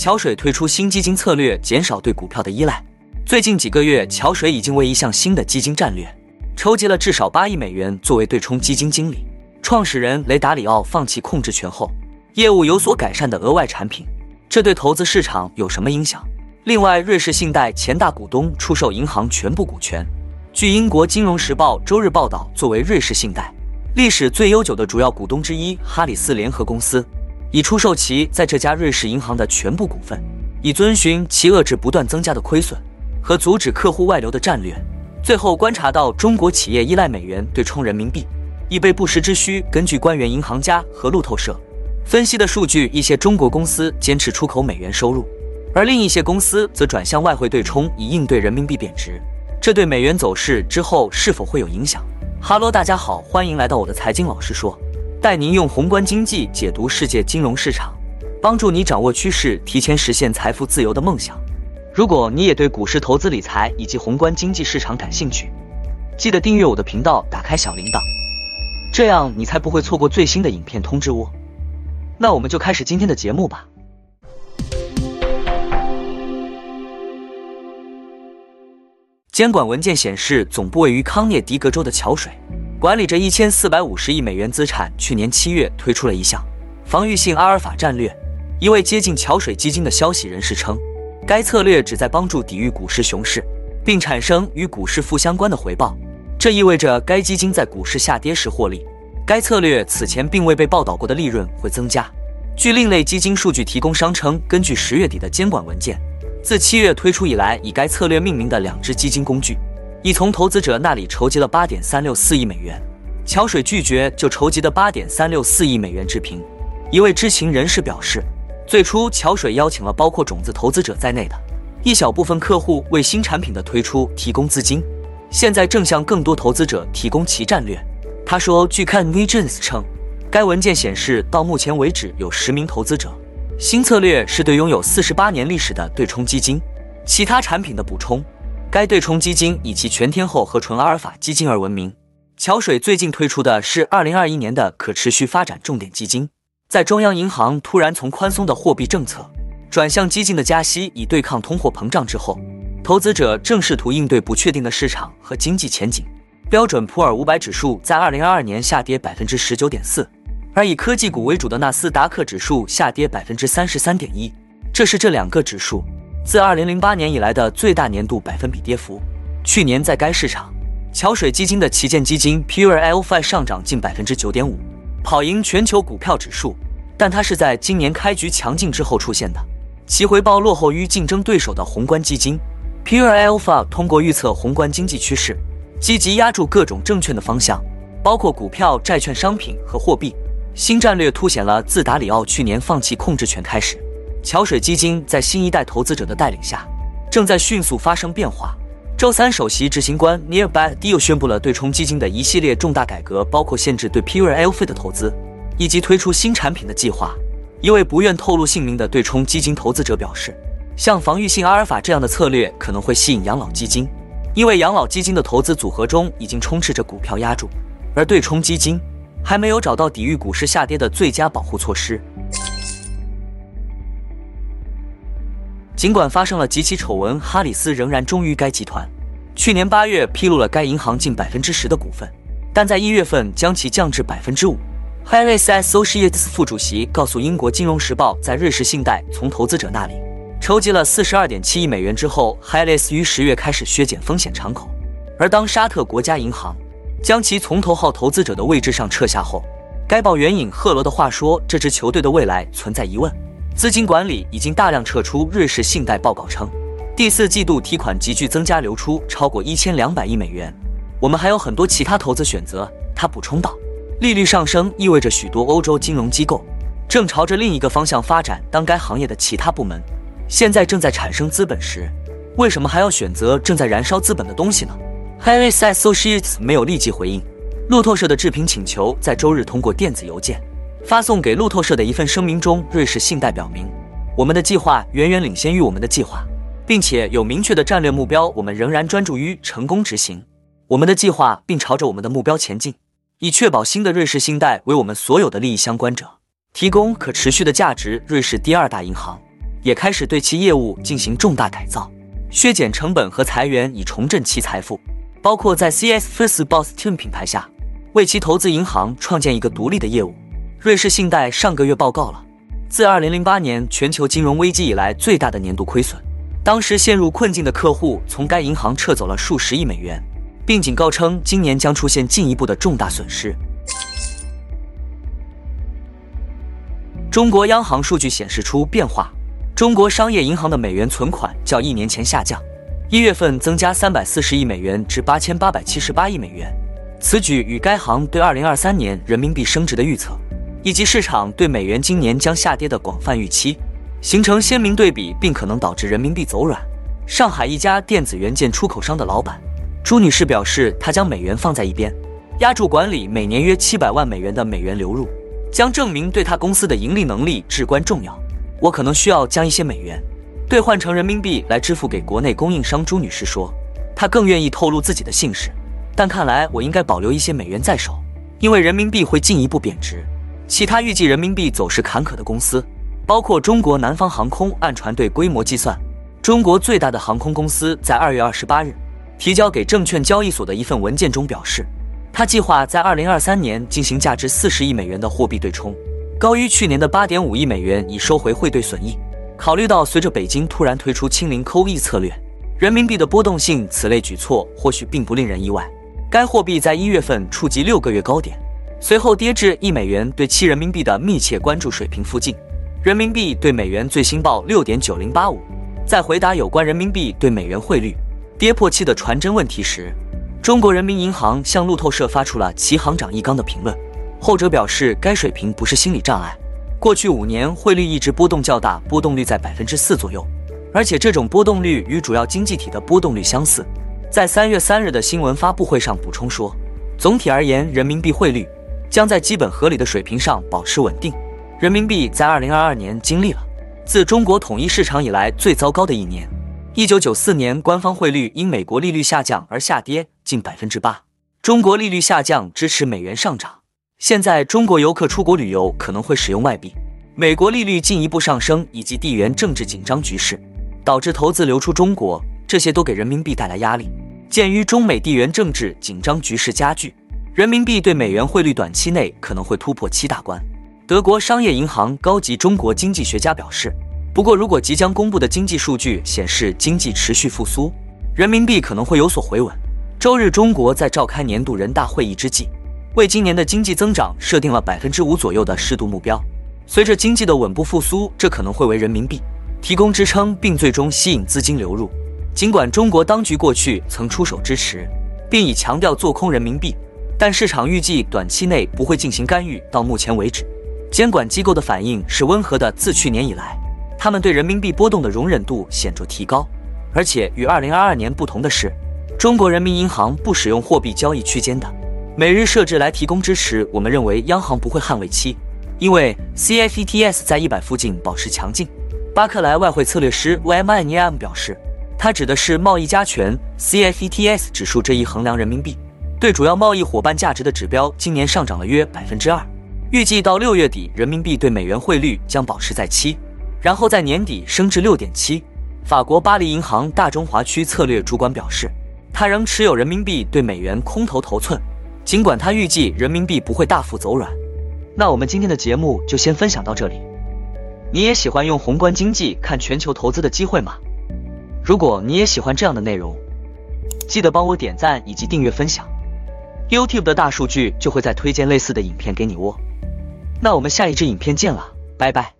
桥水推出新基金策略，减少对股票的依赖。最近几个月，桥水已经为一项新的基金战略筹集了至少八亿美元作为对冲基金经理。创始人雷达里奥放弃控制权后，业务有所改善的额外产品，这对投资市场有什么影响？另外，瑞士信贷前大股东出售银行全部股权。据英国金融时报周日报道，作为瑞士信贷历史最悠久的主要股东之一，哈里斯联合公司。已出售其在这家瑞士银行的全部股份，以遵循其遏制不断增加的亏损和阻止客户外流的战略。最后观察到，中国企业依赖美元对冲人民币以备不时之需。根据官员银行家和路透社分析的数据，一些中国公司坚持出口美元收入，而另一些公司则转向外汇对冲以应对人民币贬值。这对美元走势之后是否会有影响？哈喽，大家好，欢迎来到我的财经老师说。带您用宏观经济解读世界金融市场，帮助你掌握趋势，提前实现财富自由的梦想。如果你也对股市投资理财以及宏观经济市场感兴趣，记得订阅我的频道，打开小铃铛，这样你才不会错过最新的影片通知哦。那我们就开始今天的节目吧。监管文件显示，总部位于康涅狄格州的桥水。管理着一千四百五十亿美元资产，去年七月推出了一项防御性阿尔法战略。一位接近桥水基金的消息人士称，该策略旨在帮助抵御股市熊市，并产生与股市负相关的回报。这意味着该基金在股市下跌时获利。该策略此前并未被报道过的利润会增加。据另类基金数据提供商称，根据十月底的监管文件，自七月推出以来，以该策略命名的两只基金工具。已从投资者那里筹集了八点三六四亿美元。桥水拒绝就筹集的八点三六四亿美元置评。一位知情人士表示，最初桥水邀请了包括种子投资者在内的一小部分客户为新产品的推出提供资金，现在正向更多投资者提供其战略。他说，据看 Visions 称，该文件显示到目前为止有十名投资者。新策略是对拥有四十八年历史的对冲基金其他产品的补充。该对冲基金以其全天候和纯阿尔法基金而闻名。桥水最近推出的是二零二一年的可持续发展重点基金。在中央银行突然从宽松的货币政策转向激进的加息以对抗通货膨胀之后，投资者正试图应对不确定的市场和经济前景。标准普尔五百指数在二零二二年下跌百分之十九点四，而以科技股为主的纳斯达克指数下跌百分之三十三点一。这是这两个指数。自2008年以来的最大年度百分比跌幅。去年在该市场，桥水基金的旗舰基金 Pure Alpha 上涨近百分之九点五，跑赢全球股票指数。但它是在今年开局强劲之后出现的，其回报落后于竞争对手的宏观基金。Pure Alpha 通过预测宏观经济趋势，积极压住各种证券的方向，包括股票、债券、商品和货币。新战略凸显了自达里奥去年放弃控制权开始。桥水基金在新一代投资者的带领下，正在迅速发生变化。周三，首席执行官 Neil Batt 又宣布了对冲基金的一系列重大改革，包括限制对 Pure Alpha 的投资，以及推出新产品的计划。一位不愿透露姓名的对冲基金投资者表示，像防御性阿尔法这样的策略可能会吸引养老基金，因为养老基金的投资组合中已经充斥着股票压注，而对冲基金还没有找到抵御股市下跌的最佳保护措施。尽管发生了几起丑闻，哈里斯仍然忠于该集团。去年八月披露了该银行近百分之十的股份，但在一月份将其降至百分之五。Harris Associates 副主席告诉英国金融时报，在瑞士信贷从投资者那里筹集了四十二点七亿美元之后，Harris 于十月开始削减风险敞口。而当沙特国家银行将其从头号投资者的位置上撤下后，该报援引赫罗的话说：“这支球队的未来存在疑问。”资金管理已经大量撤出。瑞士信贷报告称，第四季度提款急剧增加，流出超过一千两百亿美元。我们还有很多其他投资选择，他补充道。利率上升意味着许多欧洲金融机构正朝着另一个方向发展。当该行业的其他部门现在正在产生资本时，为什么还要选择正在燃烧资本的东西呢？Harris Associates 没有立即回应路透社的置评请求，在周日通过电子邮件。发送给路透社的一份声明中，瑞士信贷表明，我们的计划远远领先于我们的计划，并且有明确的战略目标。我们仍然专注于成功执行我们的计划，并朝着我们的目标前进，以确保新的瑞士信贷为我们所有的利益相关者提供可持续的价值。瑞士第二大银行也开始对其业务进行重大改造，削减成本和裁员，以重振其财富。包括在 CS First Boston 品牌下，为其投资银行创建一个独立的业务。瑞士信贷上个月报告了自2008年全球金融危机以来最大的年度亏损，当时陷入困境的客户从该银行撤走了数十亿美元，并警告称今年将出现进一步的重大损失。中国央行数据显示出变化，中国商业银行的美元存款较一年前下降，一月份增加三百四十亿美元至八千八百七十八亿美元。此举与该行对二零二三年人民币升值的预测，以及市场对美元今年将下跌的广泛预期形成鲜明对比，并可能导致人民币走软。上海一家电子元件出口商的老板朱女士表示，她将美元放在一边，压住管理每年约七百万美元的美元流入。将证明对他公司的盈利能力至关重要。我可能需要将一些美元兑换成人民币来支付给国内供应商。朱女士说，她更愿意透露自己的姓氏，但看来我应该保留一些美元在手，因为人民币会进一步贬值。其他预计人民币走势坎坷的公司，包括中国南方航空。按船队规模计算，中国最大的航空公司在二月二十八日提交给证券交易所的一份文件中表示。他计划在二零二三年进行价值四十亿美元的货币对冲，高于去年的八点五亿美元，以收回汇兑损益。考虑到随着北京突然推出清零 QE 策略，人民币的波动性，此类举措或许并不令人意外。该货币在一月份触及六个月高点，随后跌至一美元对七人民币的密切关注水平附近。人民币对美元最新报六点九零八五。在回答有关人民币对美元汇率跌破七的传真问题时。中国人民银行向路透社发出了其行长易纲的评论，后者表示该水平不是心理障碍。过去五年汇率一直波动较大，波动率在百分之四左右，而且这种波动率与主要经济体的波动率相似。在三月三日的新闻发布会上补充说，总体而言，人民币汇率将在基本合理的水平上保持稳定。人民币在二零二二年经历了自中国统一市场以来最糟糕的一年。一九九四年，官方汇率因美国利率下降而下跌近百分之八。中国利率下降支持美元上涨。现在，中国游客出国旅游可能会使用外币。美国利率进一步上升，以及地缘政治紧张局势导致投资流出中国，这些都给人民币带来压力。鉴于中美地缘政治紧张局势加剧，人民币对美元汇率短期内可能会突破七大关。德国商业银行高级中国经济学家表示。不过，如果即将公布的经济数据显示经济持续复苏，人民币可能会有所回稳。周日，中国在召开年度人大会议之际，为今年的经济增长设定了百分之五左右的适度目标。随着经济的稳步复苏，这可能会为人民币提供支撑，并最终吸引资金流入。尽管中国当局过去曾出手支持，并已强调做空人民币，但市场预计短期内不会进行干预。到目前为止，监管机构的反应是温和的。自去年以来。他们对人民币波动的容忍度显著提高，而且与2022年不同的是，中国人民银行不使用货币交易区间的每日设置来提供支持。我们认为央行不会捍卫期，因为 CFETS 在一百附近保持强劲。巴克莱外汇策略师 YMI Niam 表示，他指的是贸易加权 CFETS 指数这一衡量人民币对主要贸易伙伴价值的指标，今年上涨了约百分之二。预计到六月底，人民币对美元汇率将保持在七。然后在年底升至六点七。法国巴黎银行大中华区策略主管表示，他仍持有人民币对美元空头头寸，尽管他预计人民币不会大幅走软。那我们今天的节目就先分享到这里。你也喜欢用宏观经济看全球投资的机会吗？如果你也喜欢这样的内容，记得帮我点赞以及订阅分享，YouTube 的大数据就会再推荐类似的影片给你哦。那我们下一支影片见了，拜拜。